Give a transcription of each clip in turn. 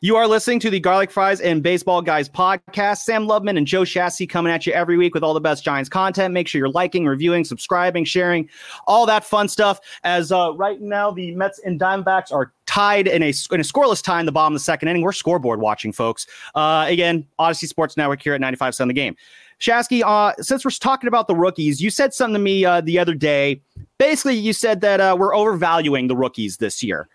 You are listening to the Garlic Fries and Baseball Guys podcast. Sam Loveman and Joe Shasky coming at you every week with all the best Giants content. Make sure you're liking, reviewing, subscribing, sharing, all that fun stuff. As uh, right now, the Mets and Diamondbacks are tied in a in a scoreless tie in the bottom of the second inning. We're scoreboard watching, folks. Uh, again, Audacy Sports Network here at 95 cent the game. Shasky, uh, since we're talking about the rookies, you said something to me uh, the other day. Basically, you said that uh, we're overvaluing the rookies this year.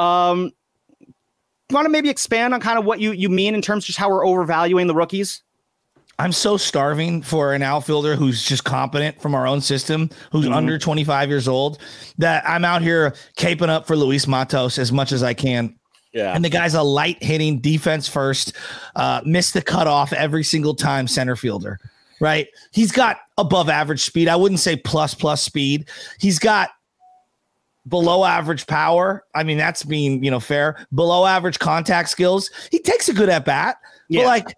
Um, want to maybe expand on kind of what you you mean in terms of just how we're overvaluing the rookies? I'm so starving for an outfielder who's just competent from our own system, who's mm-hmm. under 25 years old, that I'm out here caping up for Luis Matos as much as I can. Yeah. And the guy's a light hitting defense first, uh, missed the cutoff every single time center fielder, right? He's got above average speed. I wouldn't say plus plus speed. He's got below average power. I mean, that's being, you know, fair. Below average contact skills. He takes a good at bat. Yeah. But like,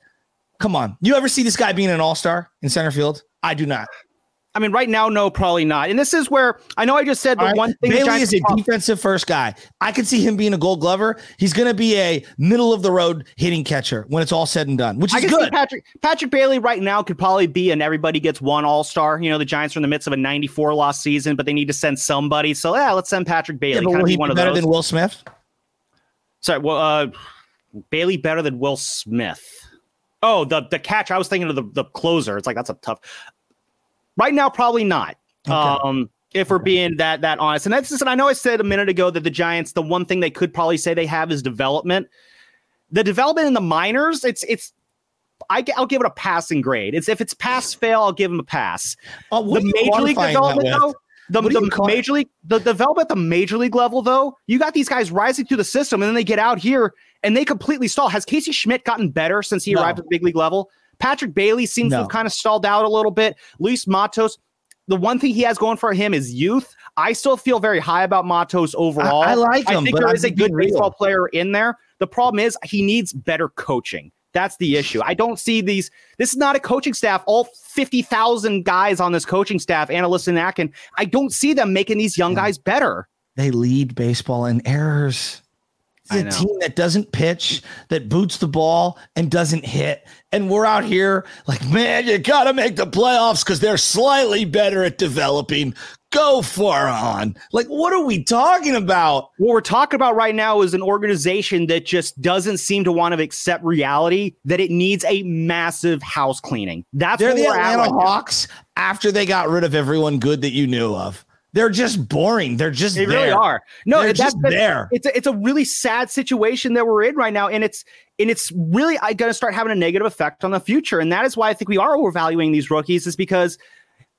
come on. You ever see this guy being an all-star in center field? I do not. I mean, right now, no, probably not. And this is where I know I just said the right. one thing. Bailey is a defensive first guy. I could see him being a Gold Glover. He's going to be a middle of the road hitting catcher when it's all said and done, which is good. Patrick Patrick Bailey right now could probably be an everybody gets one All Star. You know, the Giants are in the midst of a 94 loss season, but they need to send somebody. So yeah, let's send Patrick Bailey. Yeah, but will he be better those. than Will Smith? Sorry, well, uh, Bailey better than Will Smith. Oh, the the catch. I was thinking of the, the closer. It's like that's a tough. Right now, probably not. Okay. Um, if we're being that that honest, and that's just, and I know I said a minute ago that the Giants, the one thing they could probably say they have is development. The development in the minors, it's it's. I, will give it a passing grade. It's if it's pass fail, I'll give them a pass. Uh, the major league development, though, the, the major league, the development at the major league level, though, you got these guys rising through the system, and then they get out here and they completely stall. Has Casey Schmitt gotten better since he no. arrived at the big league level? Patrick Bailey seems no. to have kind of stalled out a little bit. Luis Matos, the one thing he has going for him is youth. I still feel very high about Matos overall. I, I like him. I think there is a good real. baseball player in there. The problem is he needs better coaching. That's the issue. I don't see these. This is not a coaching staff. All 50,000 guys on this coaching staff, analysts and Akin, I don't see them making these young guys better. They lead baseball in errors. It's a team that doesn't pitch, that boots the ball and doesn't hit. And we're out here like, man, you got to make the playoffs because they're slightly better at developing. Go far on. Like, what are we talking about? What we're talking about right now is an organization that just doesn't seem to want to accept reality that it needs a massive house cleaning. That's they're the Atlanta Hawks after they got rid of everyone good that you knew of. They're just boring. They're just they there. really are. No, they're that's, just there. It's a, it's a really sad situation that we're in right now, and it's and it's really going to start having a negative effect on the future. And that is why I think we are overvaluing these rookies, is because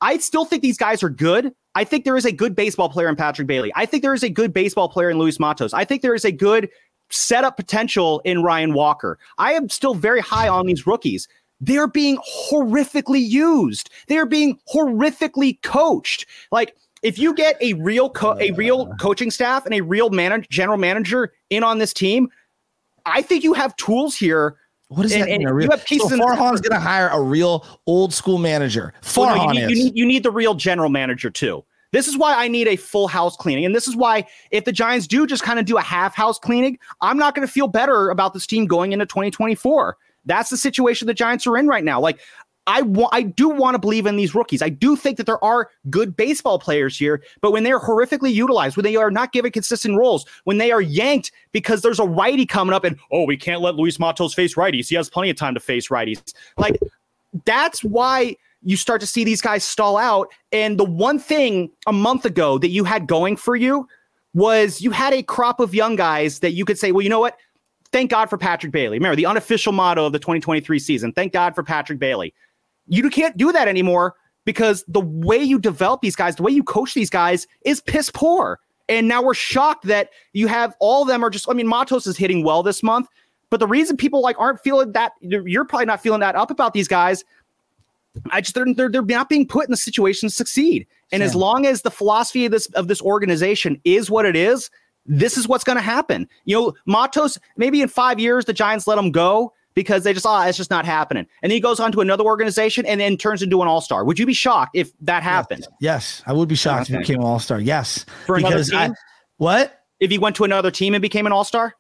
I still think these guys are good. I think there is a good baseball player in Patrick Bailey. I think there is a good baseball player in Luis Matos. I think there is a good setup potential in Ryan Walker. I am still very high on these rookies. They're being horrifically used. They're being horrifically coached. Like if you get a real co- a real coaching staff and a real man- general manager in on this team, I think you have tools here. What is and, that? And real, you have pieces. So Farhan's going to hire a real old school manager. Farhan well, no, you, need, you, need, you need the real general manager too. This is why I need a full house cleaning. And this is why if the Giants do just kind of do a half house cleaning, I'm not going to feel better about this team going into 2024. That's the situation the Giants are in right now. Like I I do want to believe in these rookies. I do think that there are good baseball players here, but when they're horrifically utilized, when they are not given consistent roles, when they are yanked because there's a righty coming up and oh, we can't let Luis Matos face righties. He has plenty of time to face righties. Like that's why you start to see these guys stall out. And the one thing a month ago that you had going for you was you had a crop of young guys that you could say, well, you know what? Thank God for Patrick Bailey. Remember the unofficial motto of the 2023 season. Thank God for Patrick Bailey. You can't do that anymore because the way you develop these guys, the way you coach these guys is piss poor. And now we're shocked that you have all of them are just, I mean, Matos is hitting well this month, But the reason people like aren't feeling that you're probably not feeling that up about these guys. I just they're they're, they're not being put in the situation to succeed. And yeah. as long as the philosophy of this of this organization is what it is, this is what's going to happen. You know, Matos maybe in five years the Giants let him go because they just oh it's just not happening, and then he goes on to another organization and then turns into an all star. Would you be shocked if that happened? Yes, yes I would be shocked okay. if he became an all star. Yes, for another team. I, what if he went to another team and became an all star?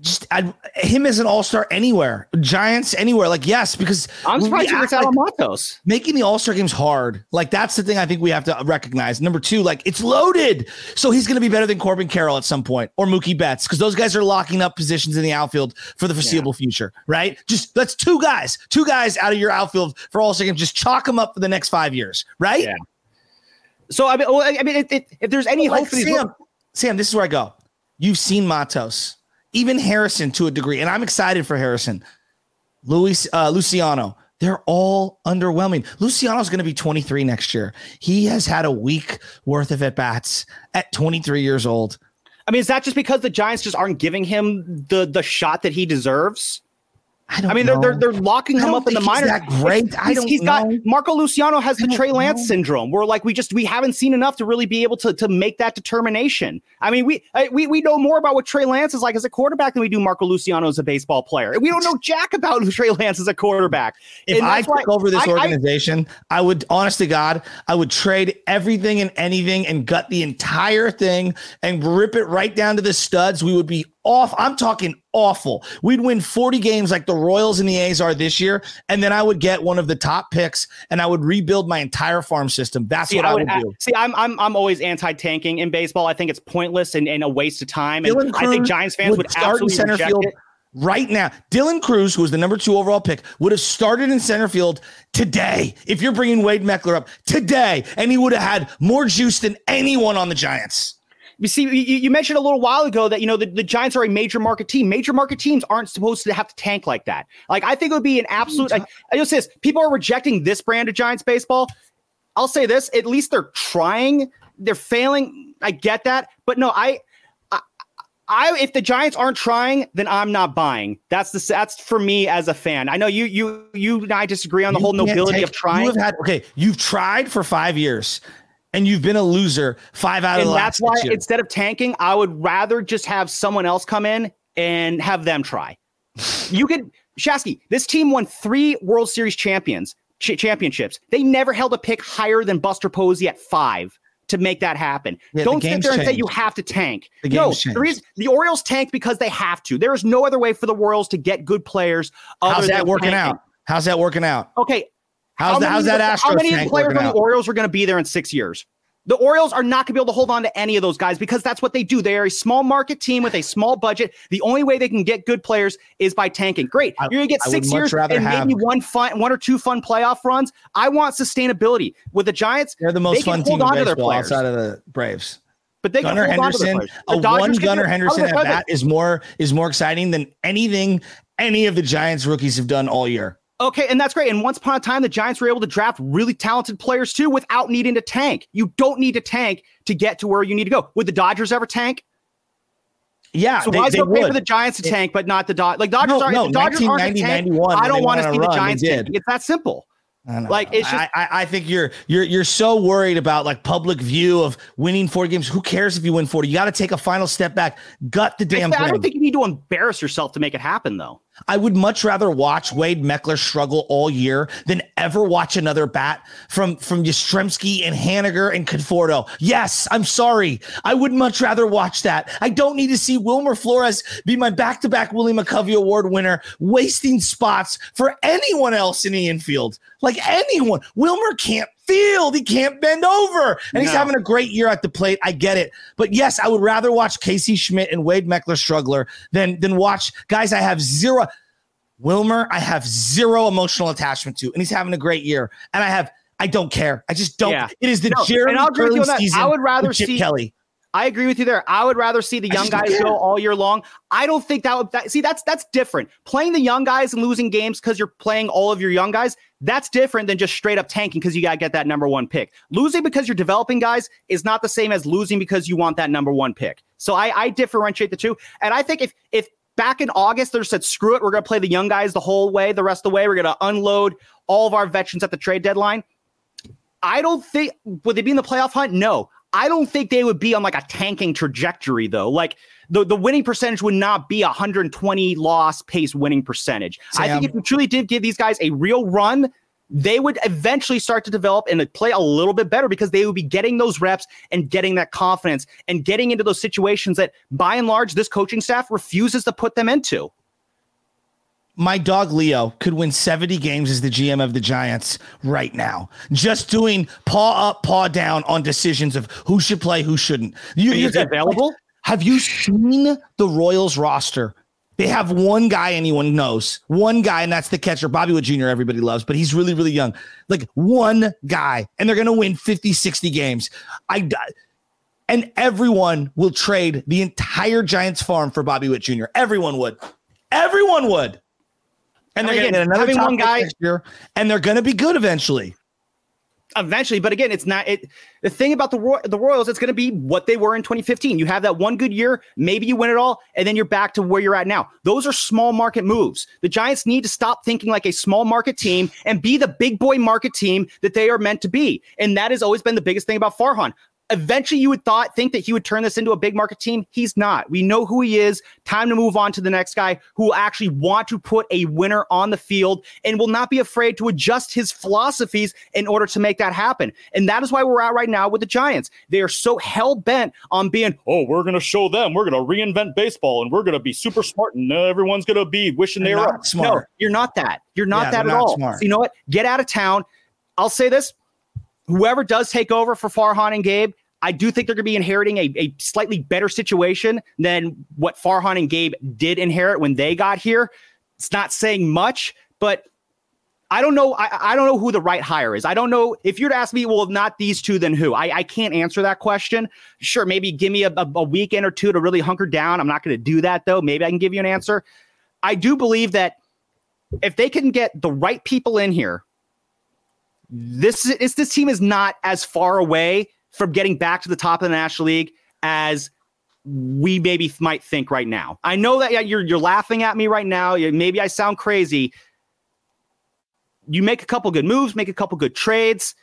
Just I'd, him as an all star anywhere, Giants anywhere. Like yes, because I'm surprised you like, Matos. Making the all star games hard, like that's the thing I think we have to recognize. Number two, like it's loaded, so he's going to be better than Corbin Carroll at some point or Mookie Betts because those guys are locking up positions in the outfield for the foreseeable yeah. future, right? Just that's two guys, two guys out of your outfield for all star games. Just chalk them up for the next five years, right? Yeah. So I mean, well, I mean, it, it, if there's any hope for these, Sam, Sam, this is where I go. You've seen Matos even Harrison to a degree, and I'm excited for Harrison. Luis uh, Luciano, they're all underwhelming. Luciano's going to be 23 next year. He has had a week worth of at bats at 23 years old. I mean, is that just because the Giants just aren't giving him the the shot that he deserves? I, I mean, they're, they're they're locking him up in the minors. That great. I don't he's know. got Marco Luciano has the Trey Lance know. syndrome. Where like we just we haven't seen enough to really be able to to make that determination. I mean, we we we know more about what Trey Lance is like as a quarterback than we do Marco Luciano as a baseball player. We don't know jack about Trey Lance as a quarterback. If I took over this I, organization, I, I would, honest to God, I would trade everything and anything and gut the entire thing and rip it right down to the studs. We would be off. I'm talking awful. We'd win 40 games like the Royals and the A's are this year, and then I would get one of the top picks and I would rebuild my entire farm system. That's see, what I would, I would do. See, I'm I'm I'm always anti-tanking in baseball. I think it's pointless and, and a waste of time. And I think Giants fans would, would start in center field. It. Right now, Dylan Crews, who was the number two overall pick, would have started in center field today if you're bringing Wade Meckler up today, and he would have had more juice than anyone on the Giants. You see, you, you, mentioned a little while ago that you know the, the Giants are a major market team. Major market teams aren't supposed to have to tank like that. Like I think it would be an absolute. Like I just say this: people are rejecting this brand of Giants baseball. I'll say this: at least they're trying. They're failing. I get that, but no, I. I, if the Giants aren't trying, then I'm not buying. That's the that's for me as a fan. I know you you you and I disagree on the you whole nobility take, of trying. You have had okay, you've tried for five years and you've been a loser five out of and the that's why instead of tanking, I would rather just have someone else come in and have them try. you could Shasky, this team won three World Series champions ch- championships. They never held a pick higher than Buster Posey at five to make that happen. Yeah, Don't the sit there and changed. say you have to tank. The no, the, the Orioles tank because they have to. There is no other way for the Royals to get good players. How's that working tanking. out? How's that working out? Okay, How's, the, how's that Astros How many players on the Orioles are going to be there in six years? The Orioles are not going to be able to hold on to any of those guys because that's what they do. They are a small market team with a small budget. The only way they can get good players is by tanking. Great, you're going to get six years and have... maybe one fun, one or two fun playoff runs. I want sustainability with the Giants. They're the most they fun team in baseball outside of the Braves. But they Gunnar Henderson, a one Gunnar Henderson at bat is more is more exciting than anything any of the Giants rookies have done all year. Okay, and that's great. And once upon a time, the Giants were able to draft really talented players too without needing to tank. You don't need to tank to get to where you need to go. Would the Dodgers ever tank? Yeah, so why is it okay would. for the Giants to tank, but not the Dodgers? Like Dodgers no, are no, the Dodgers aren't tank. I don't want to see the Giants tank. It's that simple. Like it's just I, I think you're you're you're so worried about like public view of winning four games. Who cares if you win 40? You got to take a final step back, gut the damn I, thing. I don't think you need to embarrass yourself to make it happen though. I would much rather watch Wade Meckler struggle all year than ever watch another bat from from Yastrzemski and Haniger and Conforto. Yes, I'm sorry. I would much rather watch that. I don't need to see Wilmer Flores be my back-to-back Willie McCovey Award winner, wasting spots for anyone else in the infield. Like anyone. Wilmer can't field. He can't bend over. And no. he's having a great year at the plate. I get it. But yes, I would rather watch Casey Schmitt and Wade Meckler struggler than than watch guys I have zero Wilmer, I have zero emotional attachment to, and he's having a great year. And I have I don't care. I just don't. Yeah. It is the no, Jeremy Curley season. I would rather see Kelly. I agree with you there. I would rather see the young guys go all year long. I don't think that would that, see that's that's different. Playing the young guys and losing games because you're playing all of your young guys, that's different than just straight up tanking because you got to get that number one pick. Losing because you're developing guys is not the same as losing because you want that number one pick. So I, I differentiate the two. And I think if if back in August, they said, screw it. We're going to play the young guys the whole way, the rest of the way. We're going to unload all of our veterans at the trade deadline. I don't think, would they be in the playoff hunt? No. I don't think they would be on like a tanking trajectory, though. Like the, the winning percentage would not be 120 loss pace winning percentage. Sam. I think if you truly did give these guys a real run, they would eventually start to develop and play a little bit better because they would be getting those reps and getting that confidence and getting into those situations that by and large this coaching staff refuses to put them into. My dog Leo could win 70 games as the GM of the Giants right now. Just doing paw up, paw down on decisions of who should play, who shouldn't. You, Is available? Have you seen the Royals roster? They have one guy anyone knows, one guy, and that's the catcher, Bobby Witt Jr. Everybody loves, but he's really, really young. Like one guy, and they're going to win 50, 60 games. I, and everyone will trade the entire Giants farm for Bobby Witt Jr. Everyone would. Everyone would. And they're going to get another one guy year, and they're going to be good eventually eventually. But again, it's not it. The thing about the Roy- the Royals, it's going to be what they were in 2015. You have that one good year, maybe you win it all, and then you're back to where you're at now. Those are small market moves. The Giants need to stop thinking like a small market team and be the big boy market team that they are meant to be. And that has always been the biggest thing about Farhan eventually you would thought think that he would turn this into a big market team. He's not. We know who he is. Time to move on to the next guy who will actually want to put a winner on the field and will not be afraid to adjust his philosophies in order to make that happen. And that is why we're at right now with the Giants. They are so hell bent on being, oh, we're going to show them, we're going to reinvent baseball and we're going to be super smart and everyone's going to be wishing they were smart. No, you're not that. You're not yeah, that at all. So you know what? Get out of town. I'll say this whoever does take over for Farhan and Gabe, I do think they're going to be inheriting a, a slightly better situation than what Farhan and Gabe did inherit when they got here. It's not saying much, but I don't know. I, I, don't know who the right hire is. I don't know if you'd ask me, well, not these two, then who? I, I can't answer that question. Sure, maybe give me a, a, a weekend or two to really hunker down. I'm not going to do that though. Maybe I can give you an answer. I do believe that if they can get the right people in here this is this team is not as far away from getting back to the top of the National League as we maybe might think right now. I know that you're you're laughing at me right now. Maybe I sound crazy. You make a couple good moves, make a couple good trades.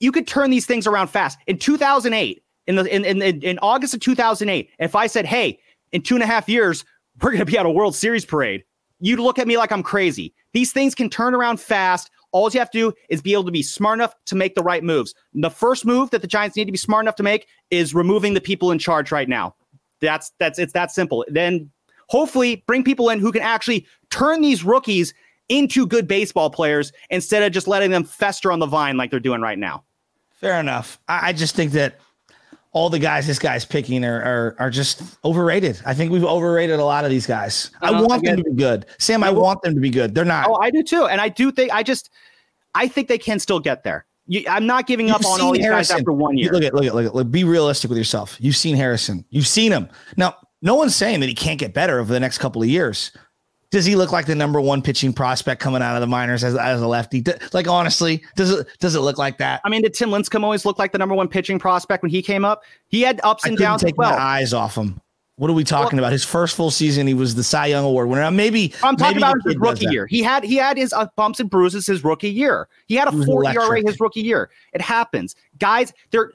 You could turn these things around fast. In 2008, in the in in, in August of 2008, if I said, "Hey, in two and a half years, we're going to be at a World Series parade," you'd look at me like I'm crazy. These things can turn around fast. All you have to do is be able to be smart enough to make the right moves. The first move that the Giants need to be smart enough to make is removing the people in charge right now. That's that's it's that simple. Then hopefully bring people in who can actually turn these rookies into good baseball players instead of just letting them fester on the vine like they're doing right now. Fair enough. I, I just think that all the guys this guy's picking are, are, are just overrated. I think we've overrated a lot of these guys. I, I want them to be good. Sam, I want them to be good. They're not. Oh, I do too. And I do think I just I think they can still get there. You, I'm not giving You've up on all these Harrison. guys after one year. Look at look at look at look, be realistic with yourself. You've seen Harrison. You've seen him. Now, no one's saying that he can't get better over the next couple of years does he look like the number one pitching prospect coming out of the minors as, as a lefty? Like honestly, does it does it look like that? I mean, did Tim Lincecum always look like the number one pitching prospect when he came up? He had ups and downs. Take well. my eyes off him. What are we talking well, about? His first full season, he was the Cy Young Award winner. Maybe I'm talking maybe about his rookie year. He had he had his uh, bumps and bruises his rookie year. He had a four ERA his rookie year. It happens, guys. They're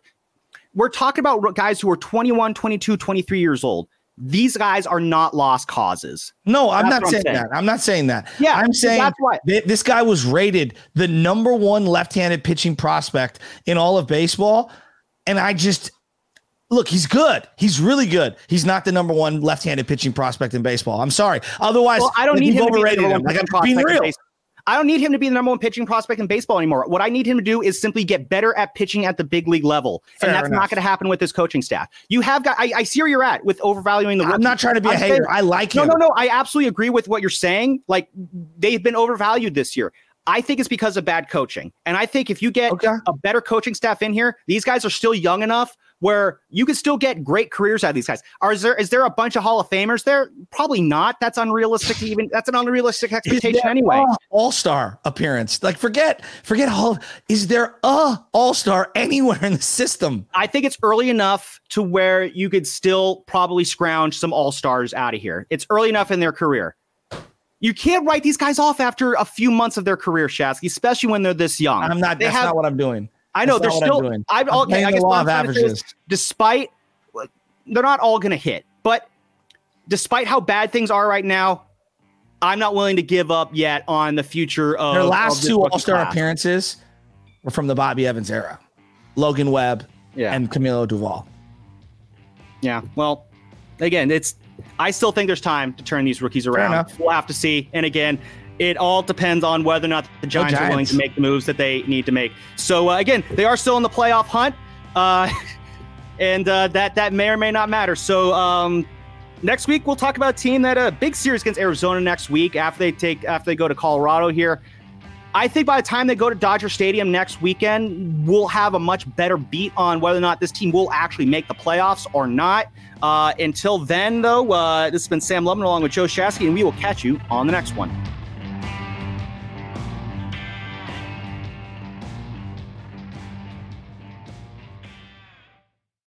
we're talking about guys who are 21, 22, 23 years old these guys are not lost causes. No, I'm that's not saying, I'm saying, that. I'm not saying that. Yeah, I'm saying that's why th- this guy was rated the number one left-handed pitching prospect in all of baseball, and I just look, he's good. He's really good. He's not the number one left-handed pitching prospect in baseball. I'm sorry. Otherwise, well, I don't need him overrated to be him. Like I'm being real. I don't need him to be the number one pitching prospect in baseball anymore. What I need him to do is simply get better at pitching at the big league level. Fair and that's enough. not going to happen with this coaching staff. You have got, I, I, see where you're at with overvaluing the I'm not trying to be I'm a hater. Saying, I like him. No, no, no. I absolutely agree with what you're saying. Like they've been overvalued this year. I think it's because of bad coaching. And I think if you get okay. a better coaching staff in here, these guys are still young enough where you could still get great careers out of these guys. Are is there is there a bunch of Hall of Famers there? Probably not. That's unrealistic to even that's an unrealistic expectation anyway. All star appearance. Like forget forget all is there a all star anywhere in the system? I think it's early enough to where you could still probably scrounge some all stars out of here. It's early enough in their career. You can't write these guys off after a few months of their career, Shasky, especially when they're this young. I'm not. They that's have, not what I'm doing. I know they're still. I'm, I'm okay. I guess the law of averages. despite they're not all going to hit, but despite how bad things are right now, I'm not willing to give up yet on the future of their last of two All Star appearances were from the Bobby Evans era, Logan Webb yeah. and Camilo Doval. Yeah, well, again, it's I still think there's time to turn these rookies around. We'll have to see. And again, it all depends on whether or not the Giants, Giants, are willing to make the moves that they need to make. So uh, again, they are still in the playoff hunt, uh, and uh, that that may or may not matter. So um, next week we'll talk about a team that a uh, big series against Arizona next week after they take after they go to Colorado here. I think by the time they go to Dodger Stadium next weekend, we'll have a much better beat on whether or not this team will actually make the playoffs or not. Uh, until then, though, uh, this has been Sam Lubman along with Joe Shasky, and we will catch you on the next one.